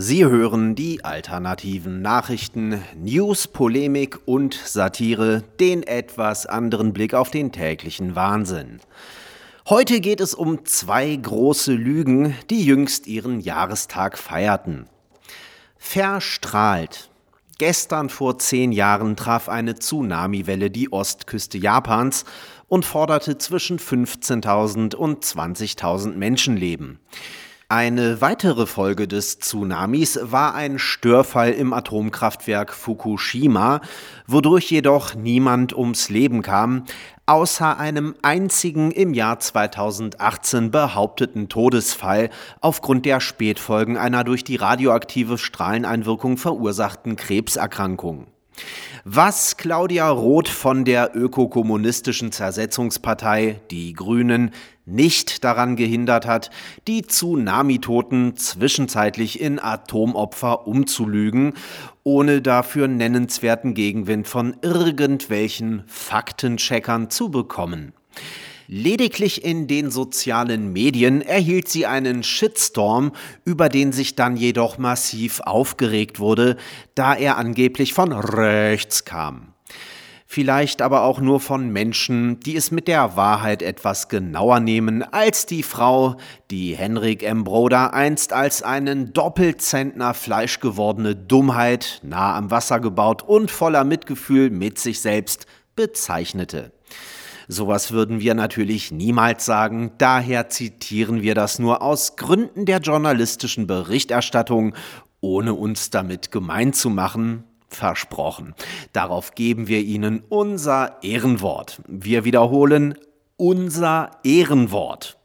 Sie hören die alternativen Nachrichten, News, Polemik und Satire, den etwas anderen Blick auf den täglichen Wahnsinn. Heute geht es um zwei große Lügen, die jüngst ihren Jahrestag feierten. Verstrahlt. Gestern vor zehn Jahren traf eine Tsunamiwelle die Ostküste Japans und forderte zwischen 15.000 und 20.000 Menschenleben. Eine weitere Folge des Tsunamis war ein Störfall im Atomkraftwerk Fukushima, wodurch jedoch niemand ums Leben kam, außer einem einzigen im Jahr 2018 behaupteten Todesfall aufgrund der Spätfolgen einer durch die radioaktive Strahleneinwirkung verursachten Krebserkrankung was Claudia Roth von der ökokommunistischen Zersetzungspartei Die Grünen nicht daran gehindert hat, die Tsunami-Toten zwischenzeitlich in Atomopfer umzulügen, ohne dafür nennenswerten Gegenwind von irgendwelchen Faktencheckern zu bekommen. Lediglich in den sozialen Medien erhielt sie einen Shitstorm, über den sich dann jedoch massiv aufgeregt wurde, da er angeblich von rechts kam. Vielleicht aber auch nur von Menschen, die es mit der Wahrheit etwas genauer nehmen als die Frau, die Henrik M. Broder einst als einen Doppelzentner fleischgewordene Dummheit, nah am Wasser gebaut und voller Mitgefühl mit sich selbst bezeichnete. Sowas würden wir natürlich niemals sagen, daher zitieren wir das nur aus Gründen der journalistischen Berichterstattung, ohne uns damit gemein zu machen. Versprochen. Darauf geben wir Ihnen unser Ehrenwort. Wir wiederholen unser Ehrenwort.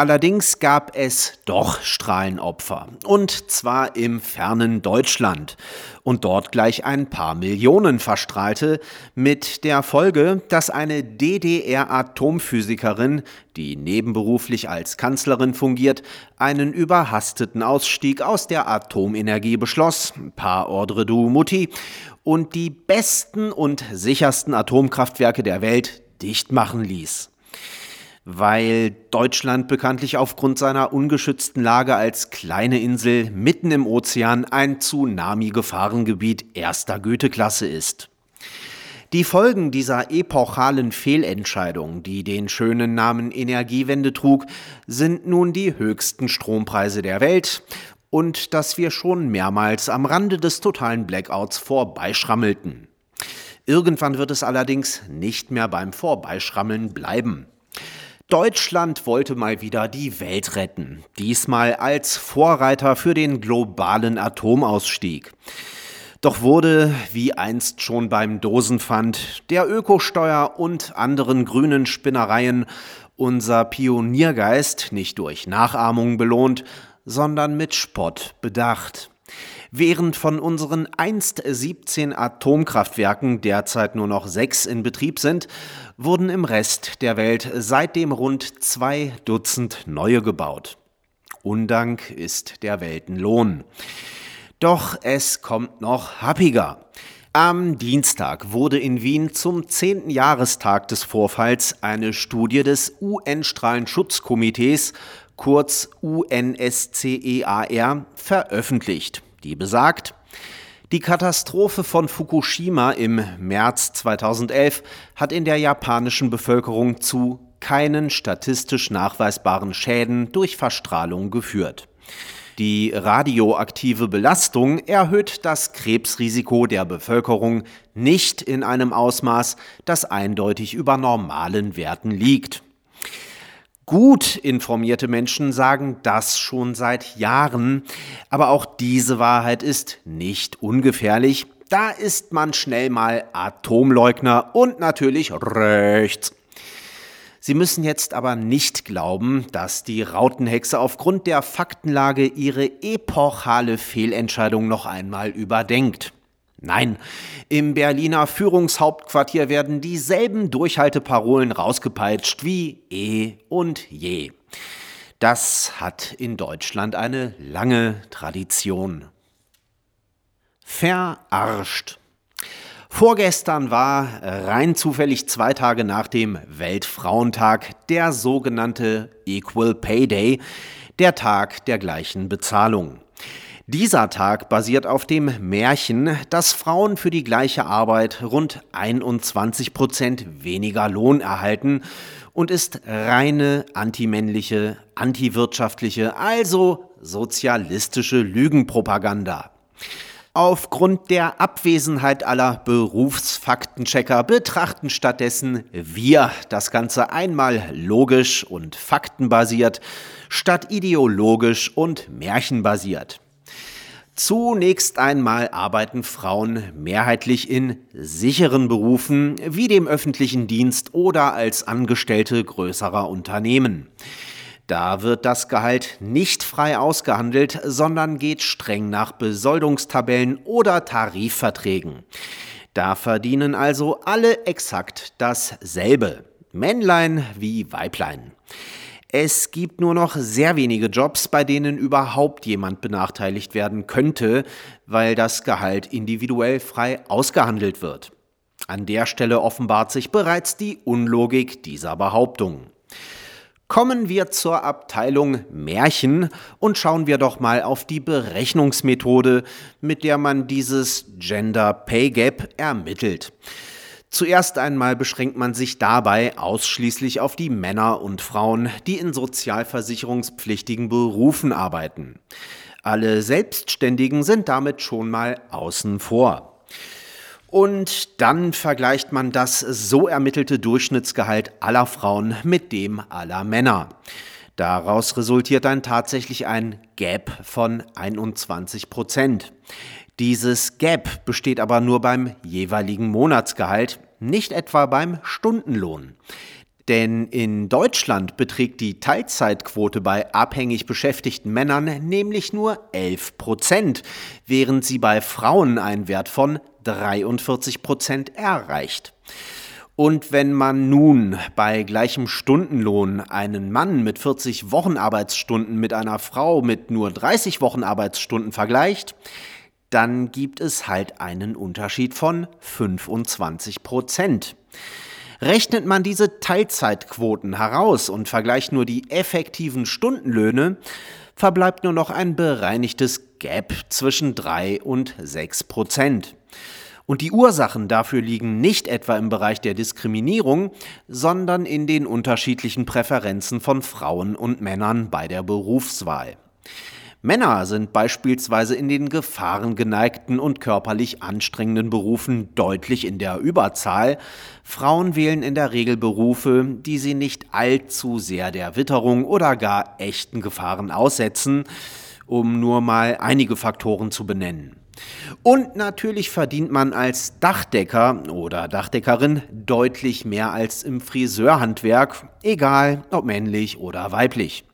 Allerdings gab es doch Strahlenopfer, und zwar im fernen Deutschland, und dort gleich ein paar Millionen Verstrahlte, mit der Folge, dass eine DDR-Atomphysikerin, die nebenberuflich als Kanzlerin fungiert, einen überhasteten Ausstieg aus der Atomenergie beschloss, par ordre du Mutti, und die besten und sichersten Atomkraftwerke der Welt dicht machen ließ weil Deutschland bekanntlich aufgrund seiner ungeschützten Lage als kleine Insel mitten im Ozean ein Tsunami-Gefahrengebiet erster Güteklasse ist. Die Folgen dieser epochalen Fehlentscheidung, die den schönen Namen Energiewende trug, sind nun die höchsten Strompreise der Welt und dass wir schon mehrmals am Rande des totalen Blackouts vorbeischrammelten. Irgendwann wird es allerdings nicht mehr beim Vorbeischrammeln bleiben. Deutschland wollte mal wieder die Welt retten, diesmal als Vorreiter für den globalen Atomausstieg. Doch wurde, wie einst schon beim Dosenpfand, der Ökosteuer und anderen grünen Spinnereien unser Pioniergeist nicht durch Nachahmung belohnt, sondern mit Spott bedacht. Während von unseren einst 17 Atomkraftwerken derzeit nur noch sechs in Betrieb sind, wurden im Rest der Welt seitdem rund zwei Dutzend neue gebaut. Undank ist der Weltenlohn. Doch es kommt noch happiger. Am Dienstag wurde in Wien zum 10. Jahrestag des Vorfalls eine Studie des UN-Strahlenschutzkomitees, kurz UNSCEAR, veröffentlicht die besagt, die Katastrophe von Fukushima im März 2011 hat in der japanischen Bevölkerung zu keinen statistisch nachweisbaren Schäden durch Verstrahlung geführt. Die radioaktive Belastung erhöht das Krebsrisiko der Bevölkerung nicht in einem Ausmaß, das eindeutig über normalen Werten liegt. Gut informierte Menschen sagen das schon seit Jahren, aber auch diese Wahrheit ist nicht ungefährlich. Da ist man schnell mal Atomleugner und natürlich rechts. Sie müssen jetzt aber nicht glauben, dass die Rautenhexe aufgrund der Faktenlage ihre epochale Fehlentscheidung noch einmal überdenkt. Nein, im Berliner Führungshauptquartier werden dieselben Durchhalteparolen rausgepeitscht wie eh und je. Das hat in Deutschland eine lange Tradition. Verarscht. Vorgestern war rein zufällig zwei Tage nach dem Weltfrauentag der sogenannte Equal Pay Day, der Tag der gleichen Bezahlung. Dieser Tag basiert auf dem Märchen, dass Frauen für die gleiche Arbeit rund 21 Prozent weniger Lohn erhalten und ist reine antimännliche, antiwirtschaftliche, also sozialistische Lügenpropaganda. Aufgrund der Abwesenheit aller Berufsfaktenchecker betrachten stattdessen wir das Ganze einmal logisch und faktenbasiert statt ideologisch und märchenbasiert. Zunächst einmal arbeiten Frauen mehrheitlich in sicheren Berufen wie dem öffentlichen Dienst oder als Angestellte größerer Unternehmen. Da wird das Gehalt nicht frei ausgehandelt, sondern geht streng nach Besoldungstabellen oder Tarifverträgen. Da verdienen also alle exakt dasselbe. Männlein wie Weiblein. Es gibt nur noch sehr wenige Jobs, bei denen überhaupt jemand benachteiligt werden könnte, weil das Gehalt individuell frei ausgehandelt wird. An der Stelle offenbart sich bereits die Unlogik dieser Behauptung. Kommen wir zur Abteilung Märchen und schauen wir doch mal auf die Berechnungsmethode, mit der man dieses Gender Pay Gap ermittelt. Zuerst einmal beschränkt man sich dabei ausschließlich auf die Männer und Frauen, die in sozialversicherungspflichtigen Berufen arbeiten. Alle Selbstständigen sind damit schon mal außen vor. Und dann vergleicht man das so ermittelte Durchschnittsgehalt aller Frauen mit dem aller Männer. Daraus resultiert dann tatsächlich ein Gap von 21 Prozent. Dieses Gap besteht aber nur beim jeweiligen Monatsgehalt, nicht etwa beim Stundenlohn. Denn in Deutschland beträgt die Teilzeitquote bei abhängig beschäftigten Männern nämlich nur 11 Prozent, während sie bei Frauen einen Wert von 43 Prozent erreicht. Und wenn man nun bei gleichem Stundenlohn einen Mann mit 40 Wochenarbeitsstunden mit einer Frau mit nur 30 Wochenarbeitsstunden vergleicht, dann gibt es halt einen Unterschied von 25 Prozent. Rechnet man diese Teilzeitquoten heraus und vergleicht nur die effektiven Stundenlöhne, verbleibt nur noch ein bereinigtes Gap zwischen 3 und 6 Prozent. Und die Ursachen dafür liegen nicht etwa im Bereich der Diskriminierung, sondern in den unterschiedlichen Präferenzen von Frauen und Männern bei der Berufswahl. Männer sind beispielsweise in den gefahrengeneigten und körperlich anstrengenden Berufen deutlich in der Überzahl. Frauen wählen in der Regel Berufe, die sie nicht allzu sehr der Witterung oder gar echten Gefahren aussetzen, um nur mal einige Faktoren zu benennen. Und natürlich verdient man als Dachdecker oder Dachdeckerin deutlich mehr als im Friseurhandwerk, egal ob männlich oder weiblich.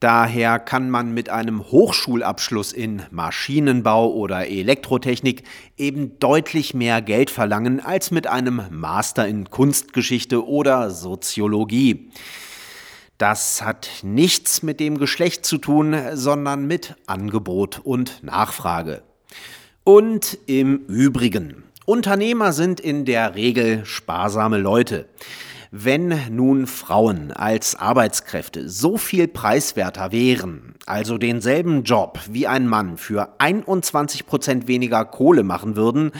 Daher kann man mit einem Hochschulabschluss in Maschinenbau oder Elektrotechnik eben deutlich mehr Geld verlangen als mit einem Master in Kunstgeschichte oder Soziologie. Das hat nichts mit dem Geschlecht zu tun, sondern mit Angebot und Nachfrage. Und im Übrigen, Unternehmer sind in der Regel sparsame Leute. Wenn nun Frauen als Arbeitskräfte so viel preiswerter wären, also denselben Job wie ein Mann für 21 Prozent weniger Kohle machen würden,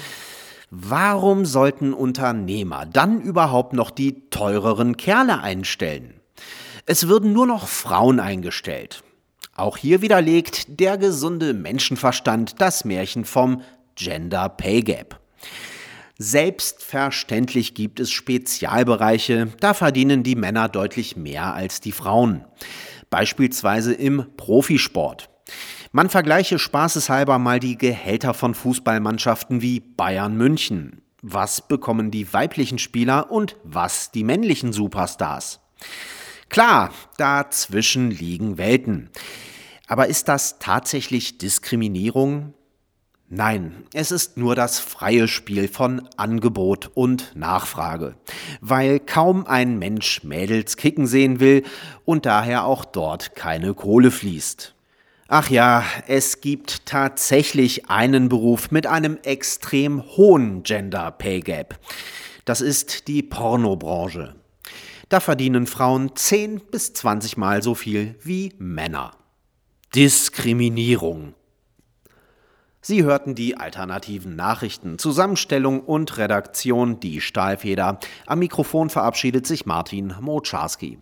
warum sollten Unternehmer dann überhaupt noch die teureren Kerle einstellen? Es würden nur noch Frauen eingestellt. Auch hier widerlegt der gesunde Menschenverstand das Märchen vom Gender Pay Gap. Selbstverständlich gibt es Spezialbereiche, da verdienen die Männer deutlich mehr als die Frauen. Beispielsweise im Profisport. Man vergleiche spaßeshalber mal die Gehälter von Fußballmannschaften wie Bayern München. Was bekommen die weiblichen Spieler und was die männlichen Superstars? Klar, dazwischen liegen Welten. Aber ist das tatsächlich Diskriminierung? Nein, es ist nur das freie Spiel von Angebot und Nachfrage, weil kaum ein Mensch Mädels kicken sehen will und daher auch dort keine Kohle fließt. Ach ja, es gibt tatsächlich einen Beruf mit einem extrem hohen Gender Pay Gap. Das ist die Pornobranche. Da verdienen Frauen 10 bis 20 Mal so viel wie Männer. Diskriminierung. Sie hörten die alternativen Nachrichten, Zusammenstellung und Redaktion Die Stahlfeder. Am Mikrofon verabschiedet sich Martin Motscharski.